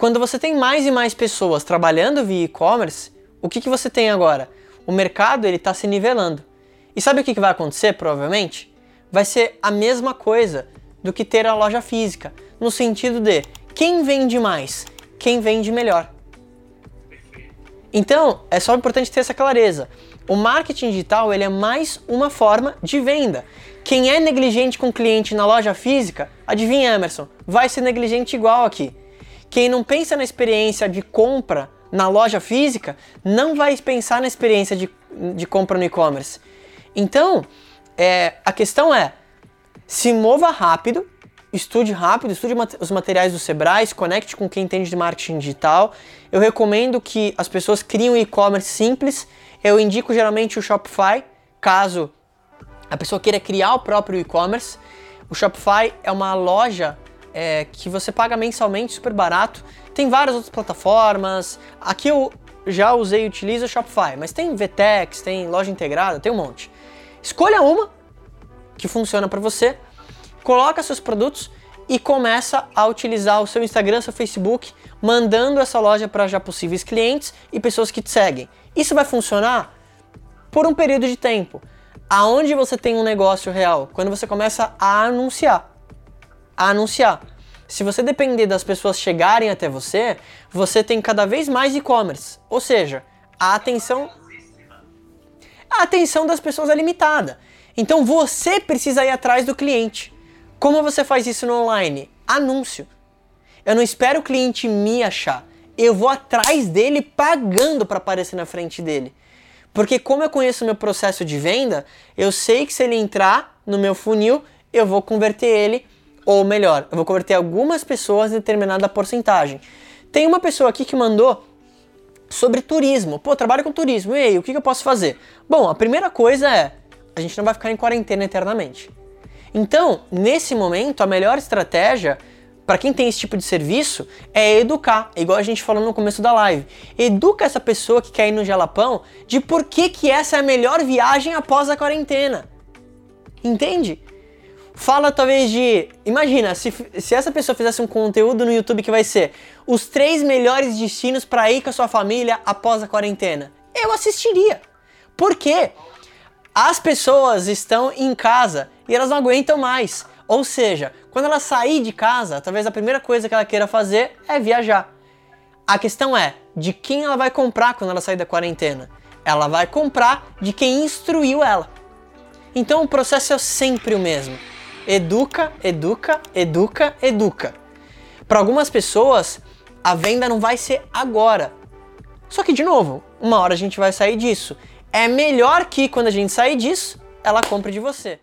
Quando você tem mais e mais pessoas trabalhando via e-commerce, o que, que você tem agora? O mercado ele está se nivelando. E sabe o que, que vai acontecer, provavelmente? Vai ser a mesma coisa do que ter a loja física, no sentido de quem vende mais, quem vende melhor. Então, é só importante ter essa clareza. O marketing digital ele é mais uma forma de venda. Quem é negligente com o cliente na loja física, adivinha, Emerson, vai ser negligente igual aqui. Quem não pensa na experiência de compra na loja física, não vai pensar na experiência de, de compra no e-commerce. Então, é, a questão é, se mova rápido, estude rápido, estude os materiais do Sebrae, se conecte com quem entende de marketing digital. Eu recomendo que as pessoas criem um e-commerce simples. Eu indico geralmente o Shopify, caso a pessoa queira criar o próprio e-commerce. O Shopify é uma loja é, que você paga mensalmente, super barato. Tem várias outras plataformas. Aqui eu já usei e utilizo o Shopify, mas tem VTEX, tem loja integrada, tem um monte. Escolha uma que funciona para você coloca seus produtos e começa a utilizar o seu Instagram, seu Facebook, mandando essa loja para já possíveis clientes e pessoas que te seguem. Isso vai funcionar por um período de tempo. Aonde você tem um negócio real? Quando você começa a anunciar. A anunciar. Se você depender das pessoas chegarem até você, você tem cada vez mais e-commerce. Ou seja, a atenção a atenção das pessoas é limitada. Então você precisa ir atrás do cliente. Como você faz isso no online? Anúncio. Eu não espero o cliente me achar. Eu vou atrás dele pagando para aparecer na frente dele. Porque como eu conheço meu processo de venda, eu sei que se ele entrar no meu funil, eu vou converter ele, ou melhor, eu vou converter algumas pessoas em determinada porcentagem. Tem uma pessoa aqui que mandou sobre turismo. Pô, trabalho com turismo. E aí, o que eu posso fazer? Bom, a primeira coisa é, a gente não vai ficar em quarentena eternamente. Então, nesse momento, a melhor estratégia para quem tem esse tipo de serviço é educar, igual a gente falou no começo da live. Educa essa pessoa que quer ir no Jalapão de por que, que essa é a melhor viagem após a quarentena. Entende? Fala talvez de. Imagina, se, se essa pessoa fizesse um conteúdo no YouTube que vai ser os três melhores destinos para ir com a sua família após a quarentena. Eu assistiria. Por quê? As pessoas estão em casa e elas não aguentam mais. Ou seja, quando ela sair de casa, talvez a primeira coisa que ela queira fazer é viajar. A questão é de quem ela vai comprar quando ela sair da quarentena. Ela vai comprar de quem instruiu ela. Então o processo é sempre o mesmo. Educa, educa, educa, educa. Para algumas pessoas, a venda não vai ser agora. Só que, de novo, uma hora a gente vai sair disso é melhor que quando a gente sair disso, ela compre de você.